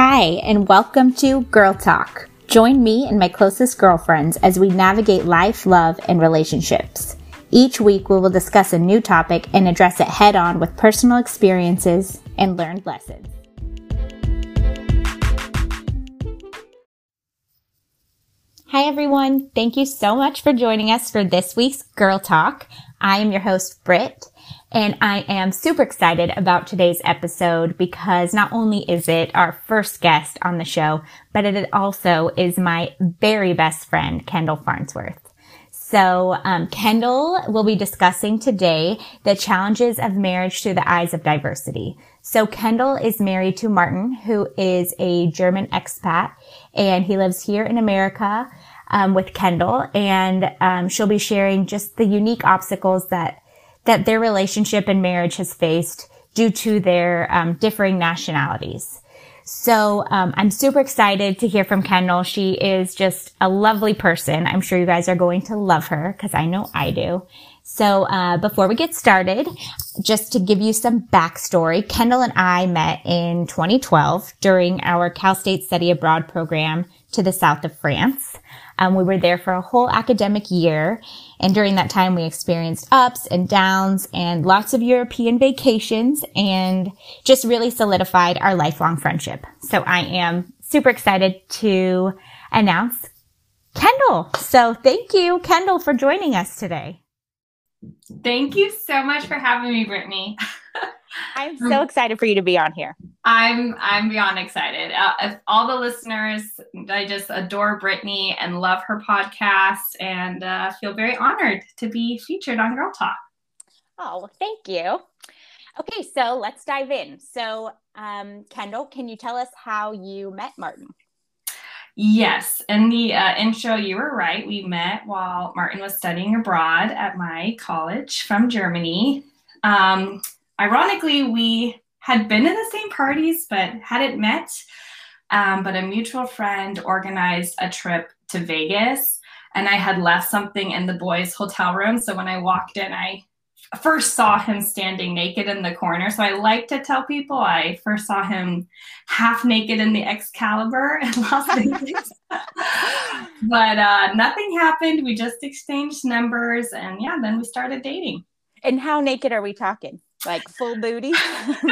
Hi, and welcome to Girl Talk. Join me and my closest girlfriends as we navigate life, love, and relationships. Each week, we will discuss a new topic and address it head on with personal experiences and learned lessons. Hi, everyone. Thank you so much for joining us for this week's Girl Talk. I am your host, Britt, and I am super excited about today's episode because not only is it our first guest on the show, but it also is my very best friend, Kendall Farnsworth. So, um, Kendall will be discussing today the challenges of marriage through the eyes of diversity. So, Kendall is married to Martin, who is a German expat, and he lives here in America um, with Kendall, and um, she'll be sharing just the unique obstacles that that their relationship and marriage has faced due to their um, differing nationalities. So um, I'm super excited to hear from Kendall. She is just a lovely person. I'm sure you guys are going to love her because I know I do. So uh, before we get started, just to give you some backstory, Kendall and I met in 2012 during our Cal State Study Abroad program to the south of France. Um, we were there for a whole academic year. And during that time, we experienced ups and downs and lots of European vacations and just really solidified our lifelong friendship. So I am super excited to announce Kendall. So thank you, Kendall, for joining us today. Thank you so much for having me, Brittany. I'm so excited for you to be on here. I'm I'm beyond excited. Uh, all the listeners, I just adore Brittany and love her podcast, and uh, feel very honored to be featured on Girl Talk. Oh, thank you. Okay, so let's dive in. So, um, Kendall, can you tell us how you met Martin? Yes, in the uh, intro, you were right. We met while Martin was studying abroad at my college from Germany. Um, ironically, we had been in the same parties but hadn't met. Um, but a mutual friend organized a trip to Vegas, and I had left something in the boys' hotel room. So when I walked in, I first saw him standing naked in the corner. So I like to tell people I first saw him half naked in the Excalibur in Las Vegas. but uh, nothing happened. We just exchanged numbers, and yeah, then we started dating. And how naked are we talking? Like full booty?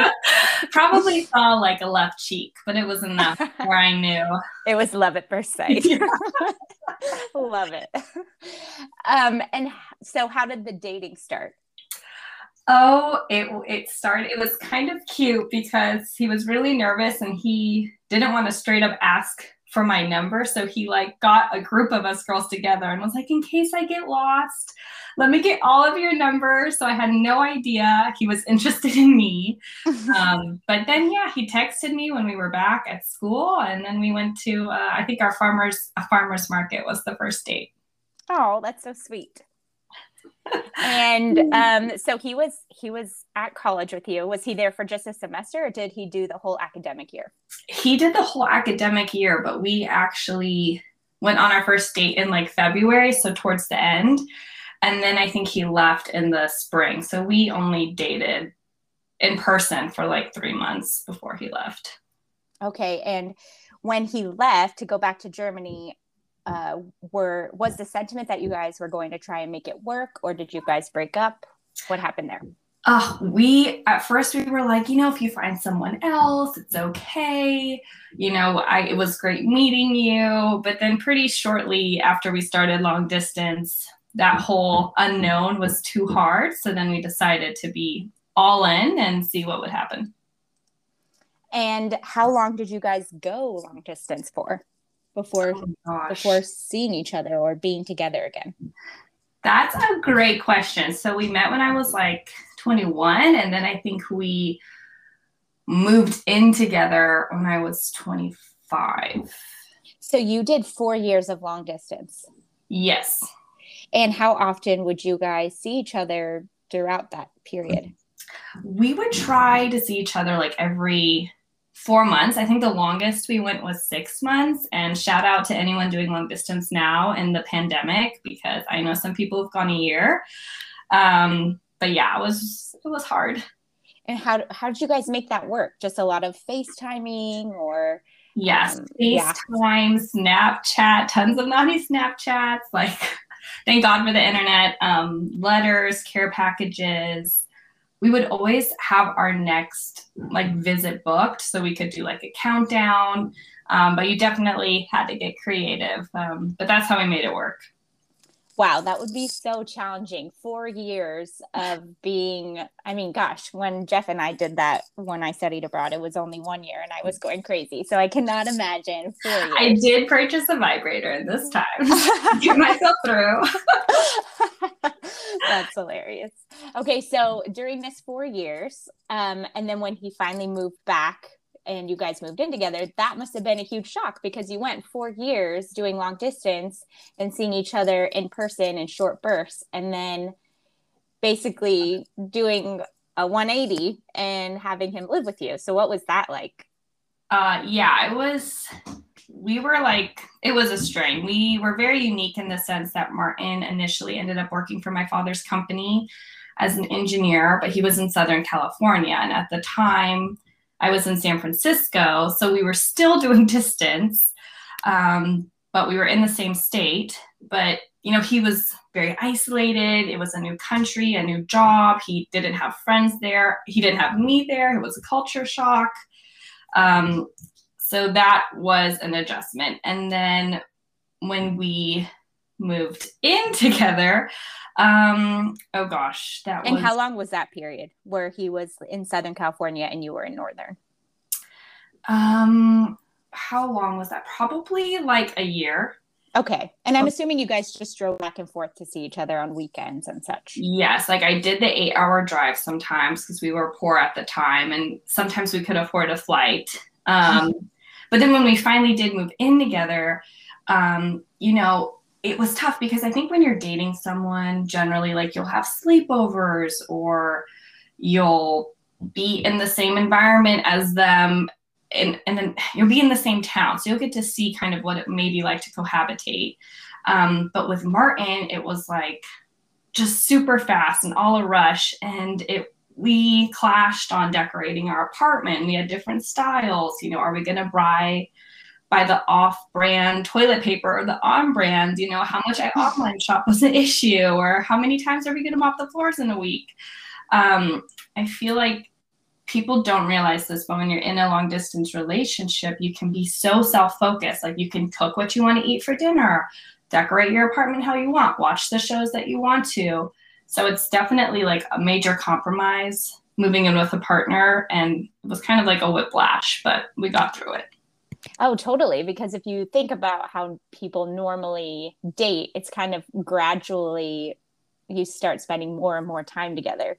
Probably saw like a left cheek, but it was enough where I knew. It was love at first sight. love it. Um, and so how did the dating start? Oh, it it started. It was kind of cute because he was really nervous and he didn't want to straight up ask for my number. So he like got a group of us girls together and was like, in case I get lost, let me get all of your numbers. So I had no idea he was interested in me. um, but then, yeah, he texted me when we were back at school, and then we went to uh, I think our farmers a farmers market was the first date. Oh, that's so sweet. And um, so he was he was at college with you. Was he there for just a semester, or did he do the whole academic year? He did the whole academic year, but we actually went on our first date in like February, so towards the end. And then I think he left in the spring. So we only dated in person for like three months before he left. Okay. And when he left to go back to Germany, uh, were was the sentiment that you guys were going to try and make it work, or did you guys break up? What happened there? Uh, we at first we were like, you know, if you find someone else, it's okay. You know, I it was great meeting you, but then pretty shortly after we started long distance, that whole unknown was too hard. So then we decided to be all in and see what would happen. And how long did you guys go long distance for before oh before seeing each other or being together again? That's a great question. So we met when I was like 21 and then I think we moved in together when I was 25. So you did 4 years of long distance. Yes. And how often would you guys see each other throughout that period? We would try to see each other like every four months. I think the longest we went was six months. And shout out to anyone doing long distance now in the pandemic because I know some people have gone a year. Um, but yeah, it was it was hard. And how how did you guys make that work? Just a lot of FaceTiming or Yes, um, FaceTime, yeah. Snapchat, tons of naughty Snapchats. Like, thank God for the internet. Um, letters, care packages. We would always have our next like visit booked, so we could do like a countdown. Um, but you definitely had to get creative. Um, but that's how we made it work. Wow, that would be so challenging. Four years of being, I mean, gosh, when Jeff and I did that when I studied abroad, it was only one year and I was going crazy. So I cannot imagine four years. I did purchase a vibrator this time, get myself through. That's hilarious. Okay, so during this four years, um, and then when he finally moved back and you guys moved in together, that must have been a huge shock because you went four years doing long distance and seeing each other in person in short bursts, and then basically doing a 180 and having him live with you. So, what was that like? Uh, yeah, it was. We were like, it was a strain. We were very unique in the sense that Martin initially ended up working for my father's company as an engineer, but he was in Southern California. And at the time, I was in San Francisco, so we were still doing distance, um, but we were in the same state. But you know, he was very isolated. It was a new country, a new job. He didn't have friends there. He didn't have me there. It was a culture shock. Um, so that was an adjustment. And then when we moved in together, um, oh gosh, that and was. how long was that period where he was in Southern California and you were in Northern? Um, how long was that? Probably like a year. Okay. And I'm assuming you guys just drove back and forth to see each other on weekends and such. Yes. Like I did the eight hour drive sometimes because we were poor at the time and sometimes we could afford a flight. Um, but then when we finally did move in together, um, you know, it was tough because I think when you're dating someone, generally, like you'll have sleepovers or you'll be in the same environment as them and, and then you'll be in the same town. So you'll get to see kind of what it may be like to cohabitate. Um, but with Martin, it was like just super fast and all a rush. And it we clashed on decorating our apartment. We had different styles. You know, are we going to buy by the off-brand toilet paper or the on-brand you know how much i online shop was an issue or how many times are we going to mop the floors in a week? Um, i feel like people don't realize this but when you're in a long distance relationship you can be so self-focused. Like you can cook what you want to eat for dinner decorate your apartment how you want watch the shows that you want to. So it's definitely like a major compromise moving in with a partner and it was kind of like a whiplash but we got through it Oh, totally. Because if you think about how people normally date, it's kind of gradually you start spending more and more time together.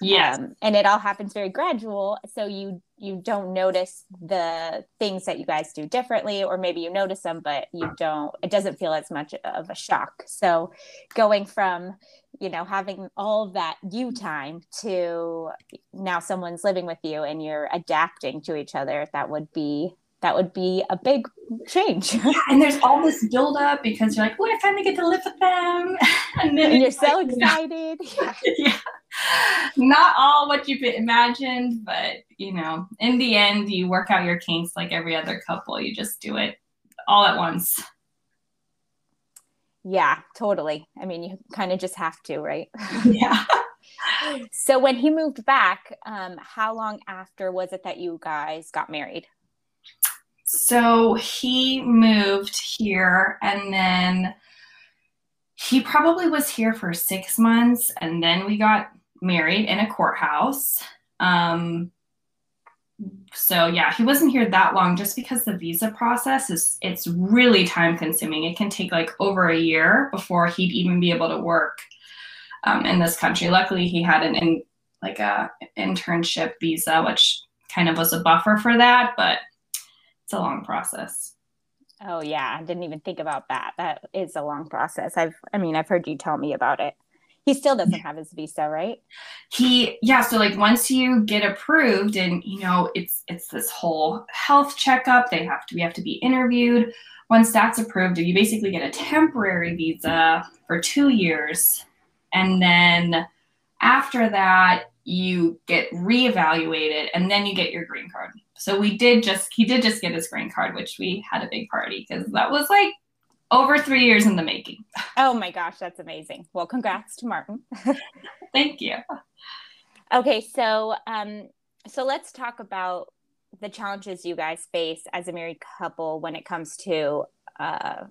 Yeah. Um, and it all happens very gradual. So you you don't notice the things that you guys do differently, or maybe you notice them, but you don't, it doesn't feel as much of a shock. So going from, you know, having all that you time to now someone's living with you and you're adapting to each other, that would be that would be a big change. yeah, and there's all this buildup because you're like, oh, I finally get to live with them. and then and you're so like, excited. Yeah. yeah. Not all what you imagined, but you know, in the end, you work out your kinks like every other couple. You just do it all at once. Yeah, totally. I mean, you kind of just have to, right? Yeah. so when he moved back, um, how long after was it that you guys got married? So he moved here and then he probably was here for six months and then we got married in a courthouse. Um, so yeah, he wasn't here that long just because the visa process is it's really time consuming. It can take like over a year before he'd even be able to work um, in this country. Luckily, he had an in like a internship visa, which kind of was a buffer for that, but a long process. Oh yeah, I didn't even think about that. That is a long process. I've I mean, I've heard you tell me about it. He still doesn't have his visa, right? He yeah, so like once you get approved and you know, it's it's this whole health checkup, they have to we have to be interviewed. Once that's approved, you basically get a temporary visa for 2 years. And then after that, you get reevaluated and then you get your green card. So we did just he did just get his green card, which we had a big party because that was like over three years in the making. Oh my gosh, that's amazing. Well, congrats to Martin. Thank you. Okay, so um, so let's talk about the challenges you guys face as a married couple when it comes to uh,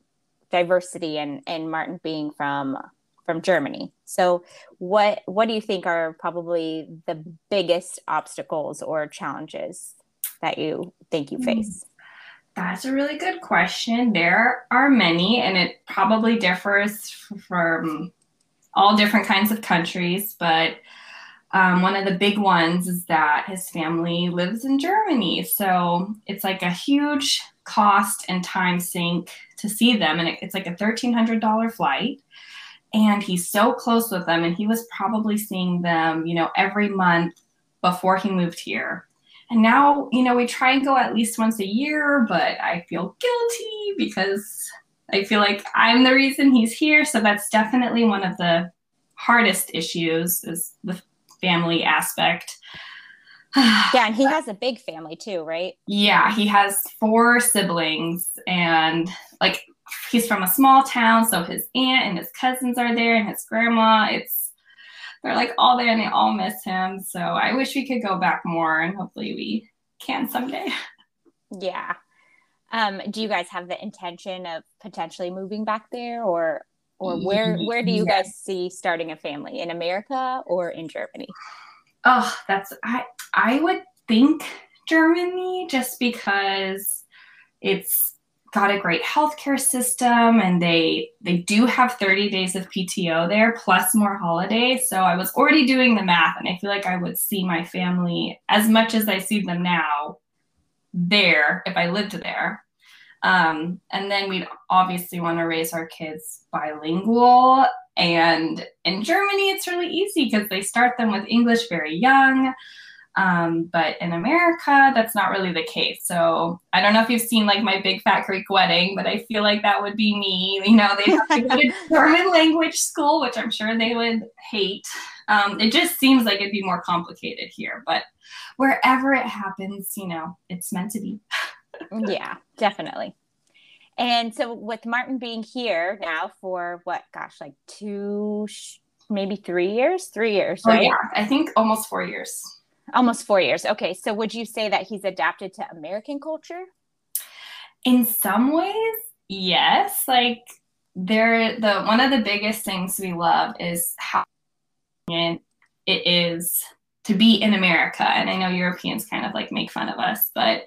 diversity and and Martin being from from Germany. So what what do you think are probably the biggest obstacles or challenges that you think you hmm. face? That's a really good question. There are many, and it probably differs from all different kinds of countries, but um, one of the big ones is that his family lives in Germany. So it's like a huge cost and time sink to see them. And it, it's like a $1,300 flight. And he's so close with them. And he was probably seeing them, you know, every month before he moved here. And now, you know, we try and go at least once a year, but I feel guilty because I feel like I'm the reason he's here. So that's definitely one of the hardest issues is the family aspect. yeah, and he has a big family too, right? Yeah, he has four siblings and like he's from a small town, so his aunt and his cousins are there and his grandma. It's they're like all there and they all miss him. So I wish we could go back more and hopefully we can someday. Yeah. Um, do you guys have the intention of potentially moving back there or or where where do you yes. guys see starting a family in America or in Germany? Oh, that's I I would think Germany just because it's got a great healthcare system and they they do have 30 days of PTO there plus more holidays. So I was already doing the math and I feel like I would see my family as much as I see them now there if I lived there. Um, and then we'd obviously want to raise our kids bilingual. And in Germany, it's really easy because they start them with English very young. Um, but in America, that's not really the case. So I don't know if you've seen like my big fat Greek wedding, but I feel like that would be me. You know, they have to go to German language school, which I'm sure they would hate. Um, it just seems like it'd be more complicated here, but wherever it happens, you know, it's meant to be. yeah, definitely. And so with Martin being here now for what, gosh, like two, maybe three years, three years, oh, right? yeah, I think almost four years. Almost four years. Okay. So would you say that he's adapted to American culture? In some ways, yes. Like there, the one of the biggest things we love is how it is to be in America. And I know Europeans kind of like make fun of us, but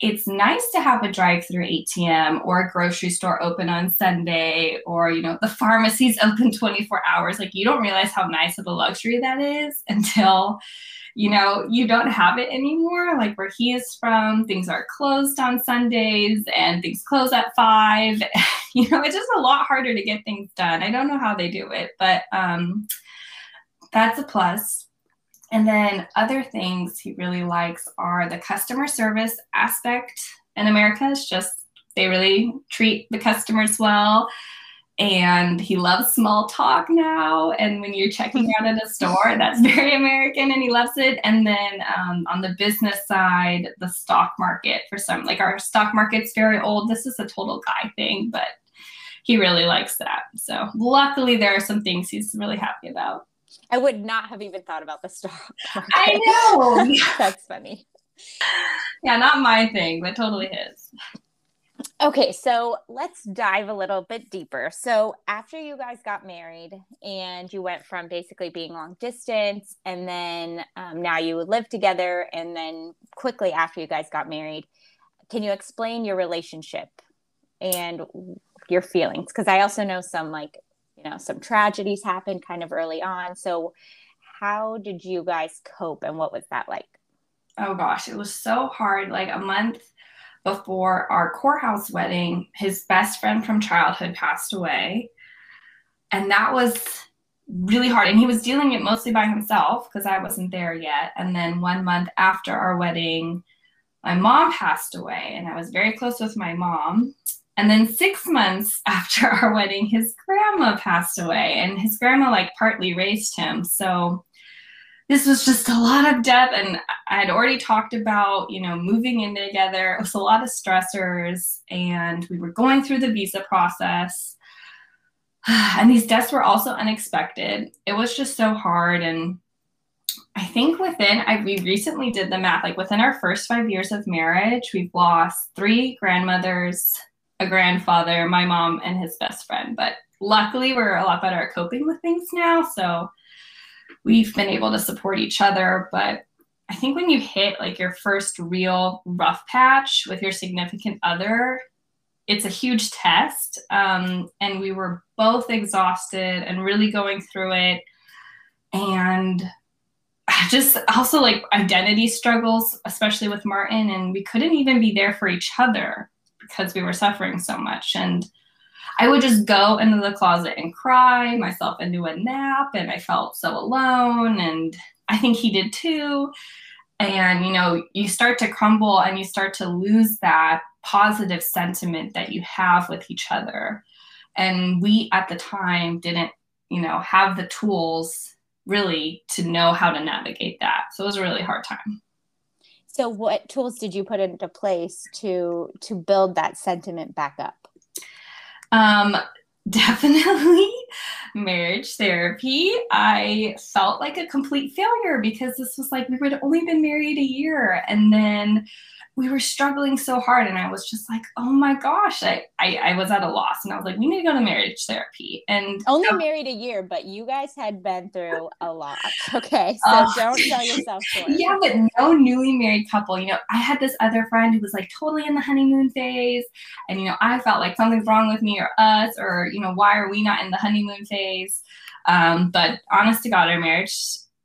it's nice to have a drive-through ATM or a grocery store open on Sunday or you know the pharmacy's open 24 hours. Like you don't realize how nice of a luxury that is until you know you don't have it anymore. Like where he is from things are closed on Sundays and things close at 5 you know it's just a lot harder to get things done. I don't know how they do it but um that's a plus and then other things he really likes are the customer service aspect in America It's just they really treat the customers well. And he loves small talk now. And when you're checking out at a store, that's very American and he loves it. And then um, on the business side, the stock market for some, like our stock market's very old. This is a total guy thing, but he really likes that. So luckily, there are some things he's really happy about. I would not have even thought about the stock. Market. I know. That's funny. Yeah, not my thing, but totally his. Okay, so let's dive a little bit deeper. So, after you guys got married and you went from basically being long distance, and then um, now you live together, and then quickly after you guys got married, can you explain your relationship and your feelings? Because I also know some like you know some tragedies happened kind of early on. So how did you guys cope and what was that like? Oh gosh it was so hard. Like a month before our courthouse wedding his best friend from childhood passed away. And that was really hard. And he was dealing it mostly by himself because i wasn't there yet. And then one month after our wedding my mom passed away and i was very close with my mom and then six months after our wedding, his grandma passed away, and his grandma like partly raised him. So this was just a lot of depth and i had already talked about you know moving in together. It was a lot of stressors and we were going through the visa process. And these deaths were also unexpected. It was just so hard and i think within i we recently did the math like within our first five years of marriage we've lost three grandmothers a grandfather my mom and his best friend but luckily we're a lot better at coping with things now so we've been able to support each other. But I think when you hit like your first real rough patch with your significant other, it's a huge test. Um, and we were both exhausted and really going through it. And just also like identity struggles, especially with Martin. And we couldn't even be there for each other because we were suffering so much. And I would just go into the closet and cry myself into a nap, and I felt so alone. And I think he did too. And, you know, you start to crumble and you start to lose that positive sentiment that you have with each other. And we at the time didn't, you know, have the tools really to know how to navigate that. So it was a really hard time. So what tools did you put into place to to build that sentiment back up? Um, definitely marriage therapy. I felt like a complete failure because this was like we had only been married a year and then we were struggling so hard and i was just like oh my gosh I, I, I was at a loss and i was like we need to go to marriage therapy and only married a year but you guys had been through a lot okay? So uh, don't tell yourself short. Yeah but no newly married couple you know i had this other friend who was like totally in the honeymoon phase and you know i felt like something's wrong with me or us or you know why are we not in the honeymoon phase? Um, but honest to god our marriage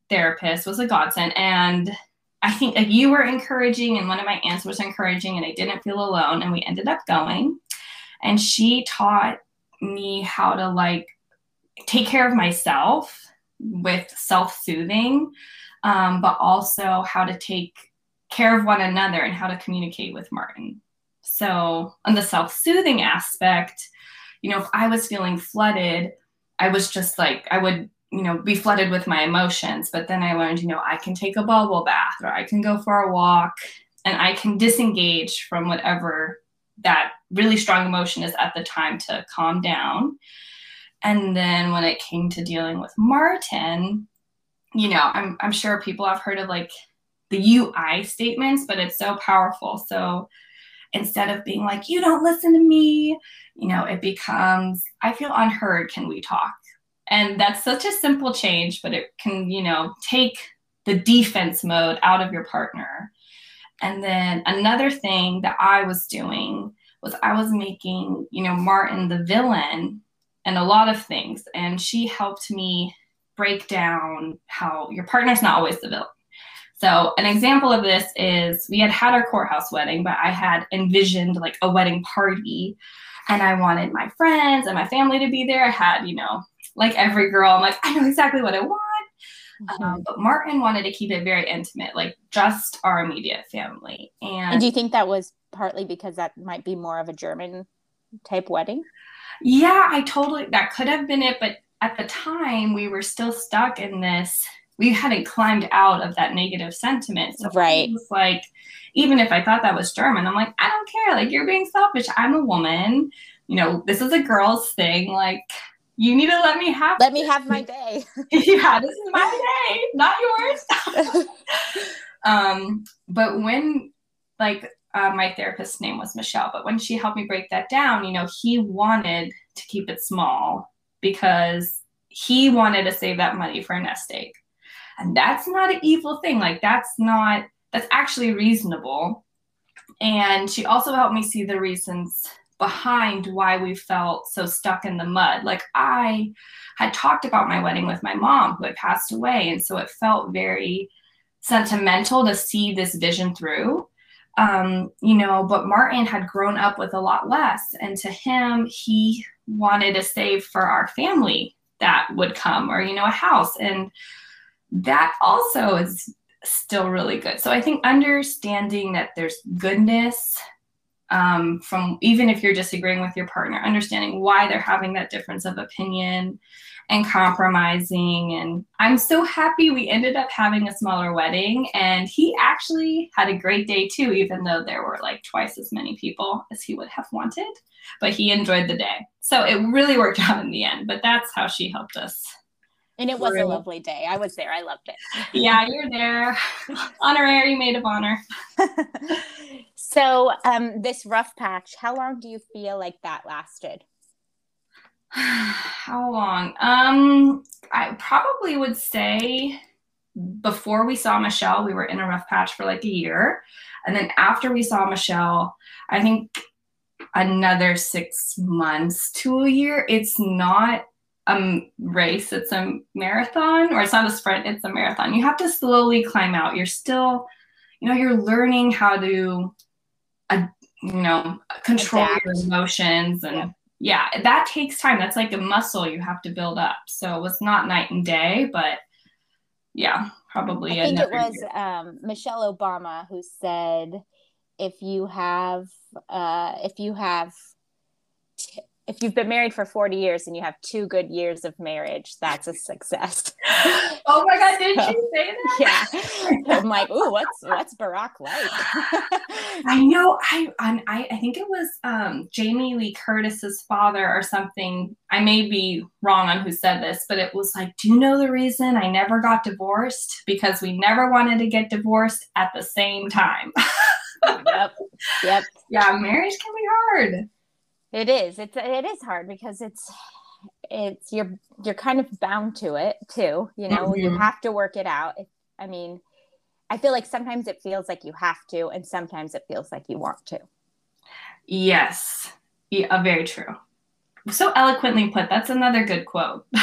therapist was a godsend and I think like you were encouraging and one of my aunts was encouraging and I didn't feel alone and we ended up going. And she taught me how to like take care of myself with self-soothing um, but also how to take care of one another and how to communicate with martin. So on the self-soothing aspect you know if i was feeling flooded i was just like i would you know be flooded with my emotions but then i learned you know i can take a bubble bath or i can go for a walk and i can disengage from whatever that really strong emotion is at the time to calm down. And then when it came to dealing with martin you know i'm, I'm sure people have heard of like the ui statements but it's so powerful. So instead of being like you don't listen to me you know it becomes i feel unheard. Can we talk and that's such a simple change, but it can, you know, take the defense mode out of your partner. And then another thing that I was doing was I was making, you know, Martin the villain and a lot of things. And she helped me break down how your partner's not always the villain. So, an example of this is we had had our courthouse wedding, but I had envisioned like a wedding party and I wanted my friends and my family to be there. I had, you know, like every girl, I'm like, I know exactly what I want. Mm-hmm. Um, but Martin wanted to keep it very intimate, like just our immediate family. And, and do you think that was partly because that might be more of a German type wedding? Yeah, I totally, that could have been it. But at the time, we were still stuck in this. We hadn't climbed out of that negative sentiment. So right. it was like, even if I thought that was German, I'm like, I don't care. Like, you're being selfish. I'm a woman. You know, this is a girl's thing. Like, you need to let me have let me have my day. Yeah this is my day not yours. Um but when like uh, my therapist's name was michelle but when she helped me break that down you know he wanted to keep it small because he wanted to save that money for a nest egg. And that's not an evil thing like that's not that's actually reasonable. And she also helped me see the reasons behind why we felt so stuck in the mud. Like I had talked about my wedding with my mom who had passed away. And so it felt very sentimental to see this vision through. Um, you know, but Martin had grown up with a lot less. And to him, he wanted to save for our family that would come or, you know, a house. And that also is still really good. So I think understanding that there's goodness um, from even if you're disagreeing with your partner, understanding why they're having that difference of opinion and compromising. And I'm so happy we ended up having a smaller wedding. And he actually had a great day too, even though there were like twice as many people as he would have wanted. But he enjoyed the day. So it really worked out in the end. But that's how she helped us. And it was a lovely day. I was there. I loved it. yeah, you're there. Honorary maid of honor. so, um, this rough patch, how long do you feel like that lasted? How long? Um, I probably would say before we saw Michelle, we were in a rough patch for like a year. And then after we saw Michelle, I think another six months to a year. It's not a race, it's a marathon, or it's not a sprint, it's a marathon. You have to slowly climb out. You're still, you know, you're learning how to, uh, you know, control Adapt. your emotions and. Yeah yeah, that takes time. That's like a muscle you have to build up. So it's not night and day, but yeah, probably. I think it was um, Michelle Obama who said, if you have, uh, if you have t- if you've been married for 40 years and you have two good years of marriage, that's a success. oh my God, did so, you say that? Yeah. I'm like, ooh, what's what's Barack like? I know. I, I I think it was um, Jamie Lee Curtis's father or something. I may be wrong on who said this, but it was like, do you know the reason I never got divorced? Because we never wanted to get divorced at the same time. yep. Yep. Yeah, marriage can be hard. It is. It's it is hard because it's it's you're you're kind of bound to it too. You know, mm-hmm. you have to work it out. It, I mean, I feel like sometimes it feels like you have to, and sometimes it feels like you want to. Yes, yeah, very true. So eloquently put. That's another good quote.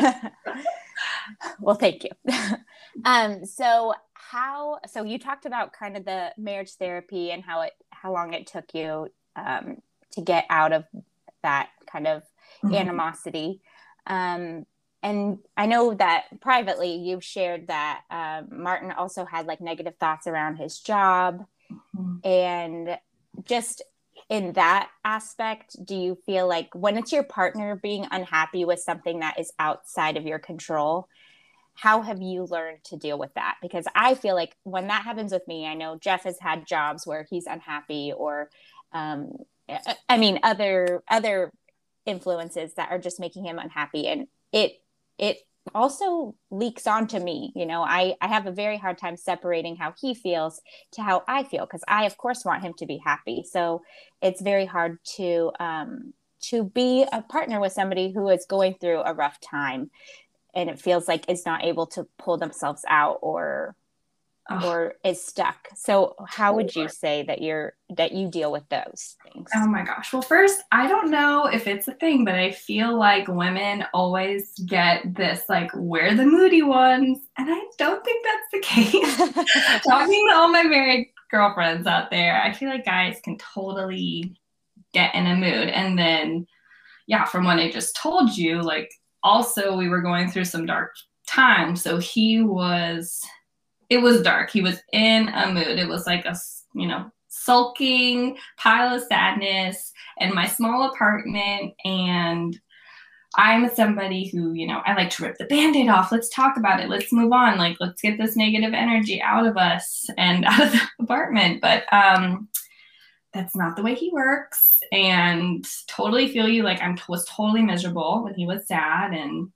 well, thank you. um, so how? So you talked about kind of the marriage therapy and how it how long it took you um, to get out of that kind of mm-hmm. animosity. Um, and I know that privately you've shared that um, Martin also had like negative thoughts around his job. Mm-hmm. And just in that aspect, do you feel like when it's your partner being unhappy with something that is outside of your control, how have you learned to deal with that? Because I feel like when that happens with me, I know Jeff has had jobs where he's unhappy or um, I mean, other other influences that are just making him unhappy, and it it also leaks onto me. You know, I I have a very hard time separating how he feels to how I feel because I, of course, want him to be happy. So it's very hard to um, to be a partner with somebody who is going through a rough time and it feels like is not able to pull themselves out or oh. or is stuck. So how would you say that you're that you deal with those things? Oh my gosh. Well, first, I don't know if it's a thing, but I feel like women always get this like we're the moody ones, and I don't think that's the case. Talking to all my married girlfriends out there, I feel like guys can totally get in a mood and then yeah, from what I just told you, like also we were going through some dark times. So he was it was dark. He was in a mood. It was like a, you know, sulking pile of sadness in my small apartment. And I'm somebody who, you know, I like to rip the band aid off. Let's talk about it. Let's move on. Like, let's get this negative energy out of us and out of the apartment. But, um, that's not the way he works and totally feel you like i was totally miserable when he was sad and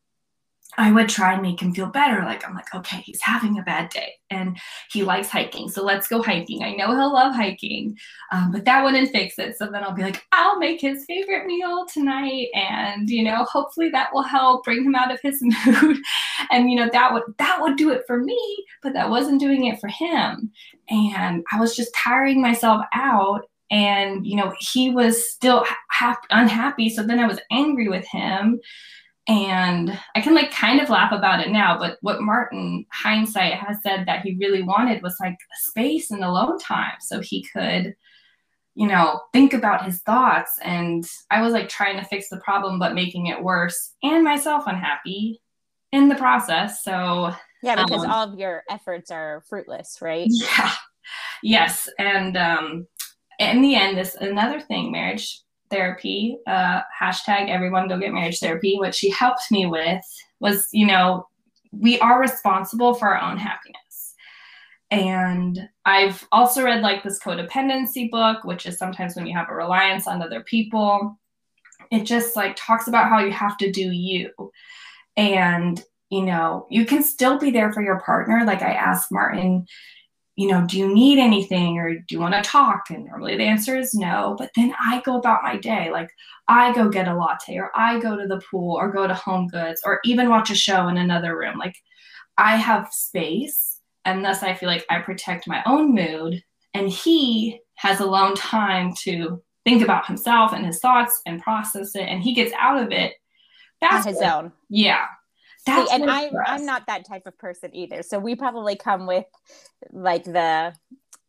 I would try and make him feel better. Like, I'm like, okay, he's having a bad day and he likes hiking. So let's go hiking. I know he'll love hiking, um, but that wouldn't fix it. So then I'll be like, I'll make his favorite meal tonight. And, you know, hopefully that will help bring him out of his mood. and, you know, that would, that would do it for me, but that wasn't doing it for him. And I was just tiring myself out and, you know, he was still ha- unhappy. So then I was angry with him and I can like kind of laugh about it now, but what Martin hindsight has said that he really wanted was like a space and alone time so he could, you know, think about his thoughts. And I was like trying to fix the problem, but making it worse and myself unhappy in the process. So, yeah, because um, all of your efforts are fruitless, right? Yeah. Yes. And um, in the end, this another thing, marriage therapy, uh, hashtag everyone go get marriage therapy, what she helped me with was, you know, we are responsible for our own happiness. And I've also read like this codependency book, which is sometimes when you have a reliance on other people. It just like talks about how you have to do you. And, you know, you can still be there for your partner. Like I asked Martin, you know, do you need anything or do you want to talk? And normally the answer is no. But then I go about my day. Like I go get a latte or I go to the pool or go to HomeGoods or even watch a show in another room. Like I have space and thus I feel like I protect my own mood. And he has alone time to think about himself and his thoughts and process it. And he gets out of it. That's his own. Yeah. That's See, and I, I'm not that type of person either. So we probably come with like the,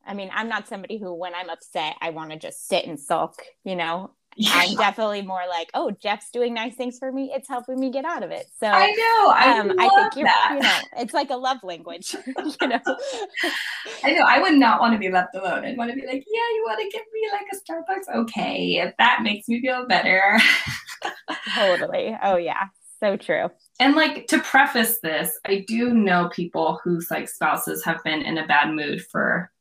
I mean, I'm not somebody who, when I'm upset, I want to just sit and sulk, you know, yeah. I'm definitely more like, oh, Jeff's doing nice things for me. It's helping me get out of it. So I know. I, um, I think you're, that. you know, it's like a love language. you know, I know. I would not want to be left alone. I'd want to be like, yeah, you want to give me like a Starbucks? Okay, if that makes me feel better. totally. Oh yeah, so true. And like to preface this, I do know people whose like spouses have been in a bad mood for,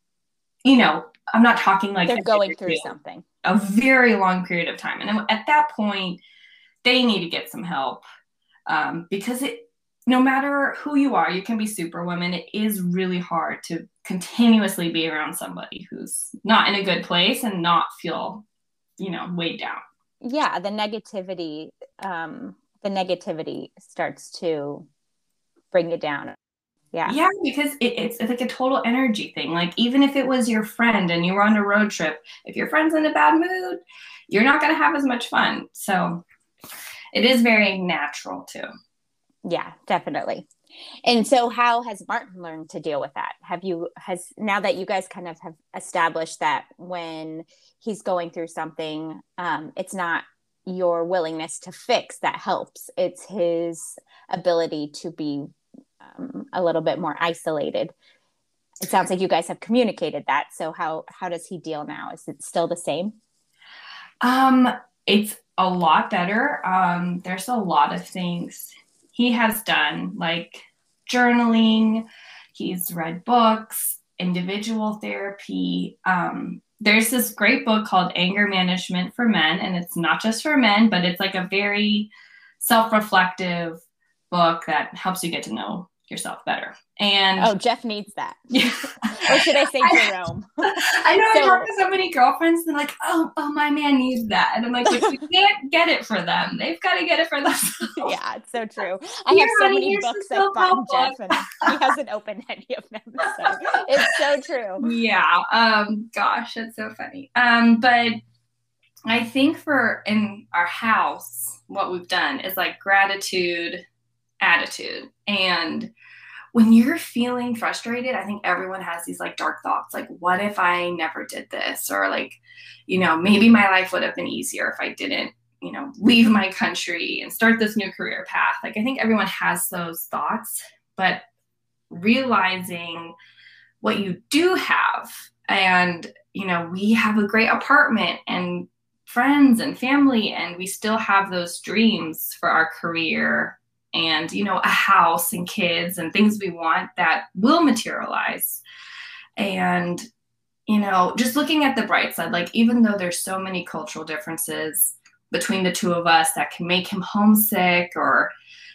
you know, I'm not talking like they're going through something a very long period of time. And at that point, they need to get some help um, because it, no matter who you are, you can be superwoman. It is really hard to continuously be around somebody who's not in a good place and not feel, you know, weighed down. Yeah, the negativity um, the negativity starts to bring it down. Yeah. Yeah because it, it's, it's like a total energy thing. Like even if it was your friend and you were on a road trip if your friend's in a bad mood you're not going to have as much fun. So it is very natural too. Yeah definitely. And so how has martin learned to deal with that? Have you has now that you guys kind of have established that when he's going through something um, it's not your willingness to fix that helps. It's his ability to be um, a little bit more isolated. It sounds like you guys have communicated that. So how how does he deal now? Is it still the same? Um, it's a lot better. Um, there's a lot of things he has done, like journaling. He's read books, individual therapy. Um, there's this great book called Anger Management for Men, and it's not just for men, but it's like a very self reflective book that helps you get to know yourself better. And oh, Jeff needs that. or should I say Jerome? I know so, I talk to so many girlfriends and like, oh, oh, my man needs that. And I'm like, but you can't get it for them. They've got to get it for themselves. yeah, it's so true. I Here, have so honey, many books I've Jeff and he hasn't opened any of them. So it's so true. Yeah. Um, gosh, it's so funny. Um, but I think for in our house, what we've done is like gratitude attitude. And when you're feeling frustrated, I think everyone has these like dark thoughts like, what if I never did this? Or like, you know, maybe my life would have been easier if I didn't, you know, leave my country and start this new career path. Like, I think everyone has those thoughts, but realizing what you do have and, you know, we have a great apartment and friends and family, and we still have those dreams for our career and you know a house and kids and things we want that will materialize. And you know just looking at the bright side like even though there's so many cultural differences between the two of us that can make him homesick or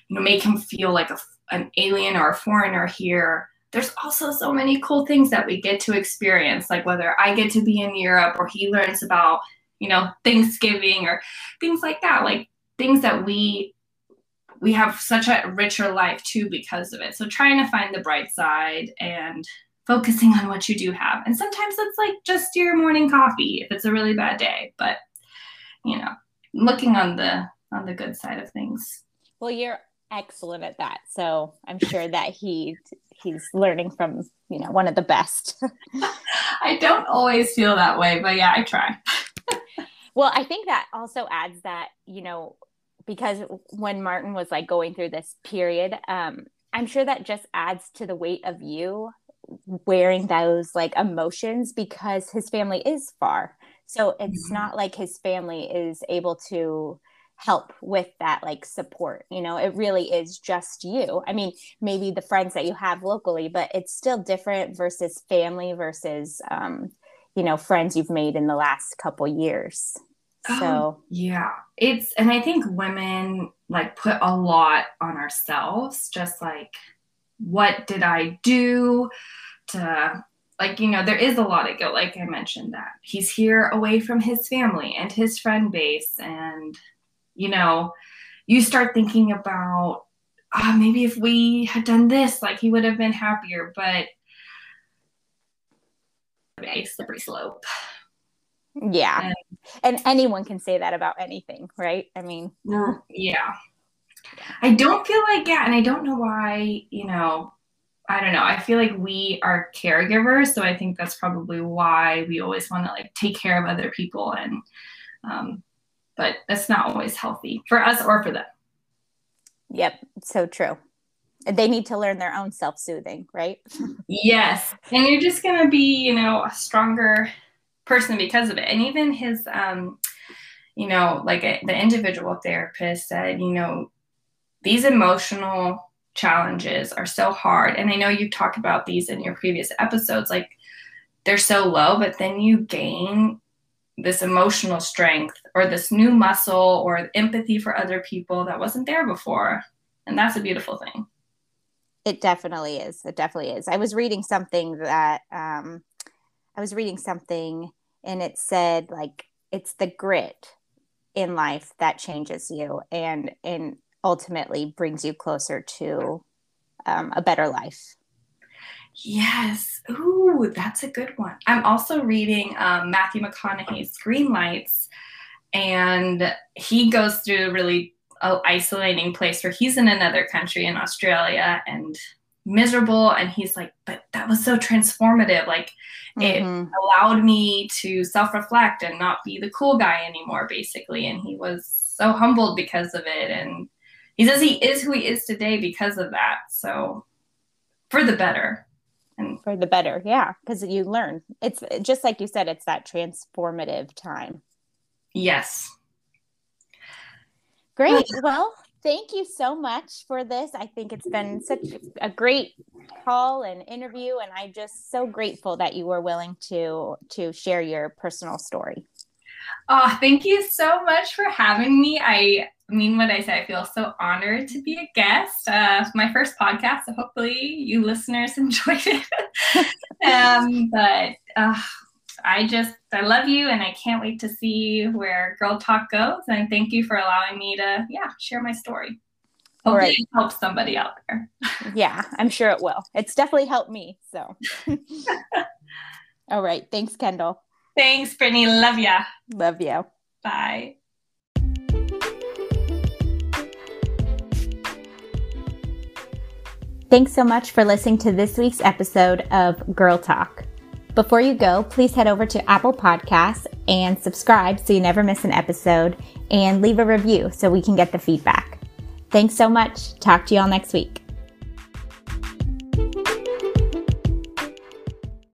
you know make him feel like a, an alien or a foreigner here there's also so many cool things that we get to experience like whether i get to be in europe or he learns about you know thanksgiving or things like that like things that we we have such a richer life too because of it. So trying to find the bright side and focusing on what you do have. And sometimes it's like just your morning coffee if it's a really bad day, but you know, looking on the on the good side of things. Well, you're excellent at that. So I'm sure that he he's learning from, you know, one of the best. I don't always feel that way, but yeah, I try. well, I think that also adds that, you know, because when Martin was like going through this period, um, I'm sure that just adds to the weight of you wearing those like emotions because his family is far. So it's mm-hmm. not like his family is able to help with that like support you know? It really is just you. I mean maybe the friends that you have locally but it's still different versus family versus um you know friends you've made in the last couple years Oh, so oh, yeah it's and i think women like put a lot on ourselves just like what did i do to like you know there is a lot of guilt like i mentioned that he's here away from his family and his friend base and you know, you start thinking about, oh, maybe if we had done this, like he would have been happier, but a slippery slope. Yeah. And, and anyone can say that about anything, right? I mean, yeah. I don't feel like, yeah, and I don't know why, you know, I don't know. I feel like we are caregivers, so I think that's probably why we always want to like take care of other people and um, but that's not always healthy for us or for them. Yep, so true. They need to learn their own self soothing, right? yes. And you're just going to be, you know, a stronger person because of it. And even his, um, you know, like a, the individual therapist said, you know, these emotional challenges are so hard. And I know you talked about these in your previous episodes, like they're so low, but then you gain this emotional strength or this new muscle or empathy for other people that wasn't there before. And that's a beautiful thing. It definitely is. It definitely is. I was reading something that um, I was reading something and it said like it's the grit in life that changes you and and ultimately brings you closer to um, a better life. Yes. Ooh, that's a good one. I'm also reading um, Matthew McConaughey's Green Lights, and he goes through a really uh, isolating place where he's in another country in Australia and miserable. And he's like, but that was so transformative. Like, it mm-hmm. allowed me to self reflect and not be the cool guy anymore, basically. And he was so humbled because of it. And he says he is who he is today because of that. So, for the better and for the better yeah because you learn it's just like you said it's that transformative time yes great well thank you so much for this i think it's been such a great call and interview and i'm just so grateful that you were willing to to share your personal story Oh, thank you so much for having me. I mean what I say. I feel so honored to be a guest. Uh, my first podcast, so hopefully you listeners enjoyed it. um, but uh, I just I love you, and I can't wait to see where Girl Talk goes. And thank you for allowing me to yeah share my story. Hopefully right. it helps somebody out there. yeah, I'm sure it will. It's definitely helped me. So. All right. Thanks, Kendall. Thanks, Brittany. Love ya. Love you. Bye. Thanks so much for listening to this week's episode of Girl Talk. Before you go, please head over to Apple Podcasts and subscribe so you never miss an episode and leave a review so we can get the feedback. Thanks so much. Talk to you all next week.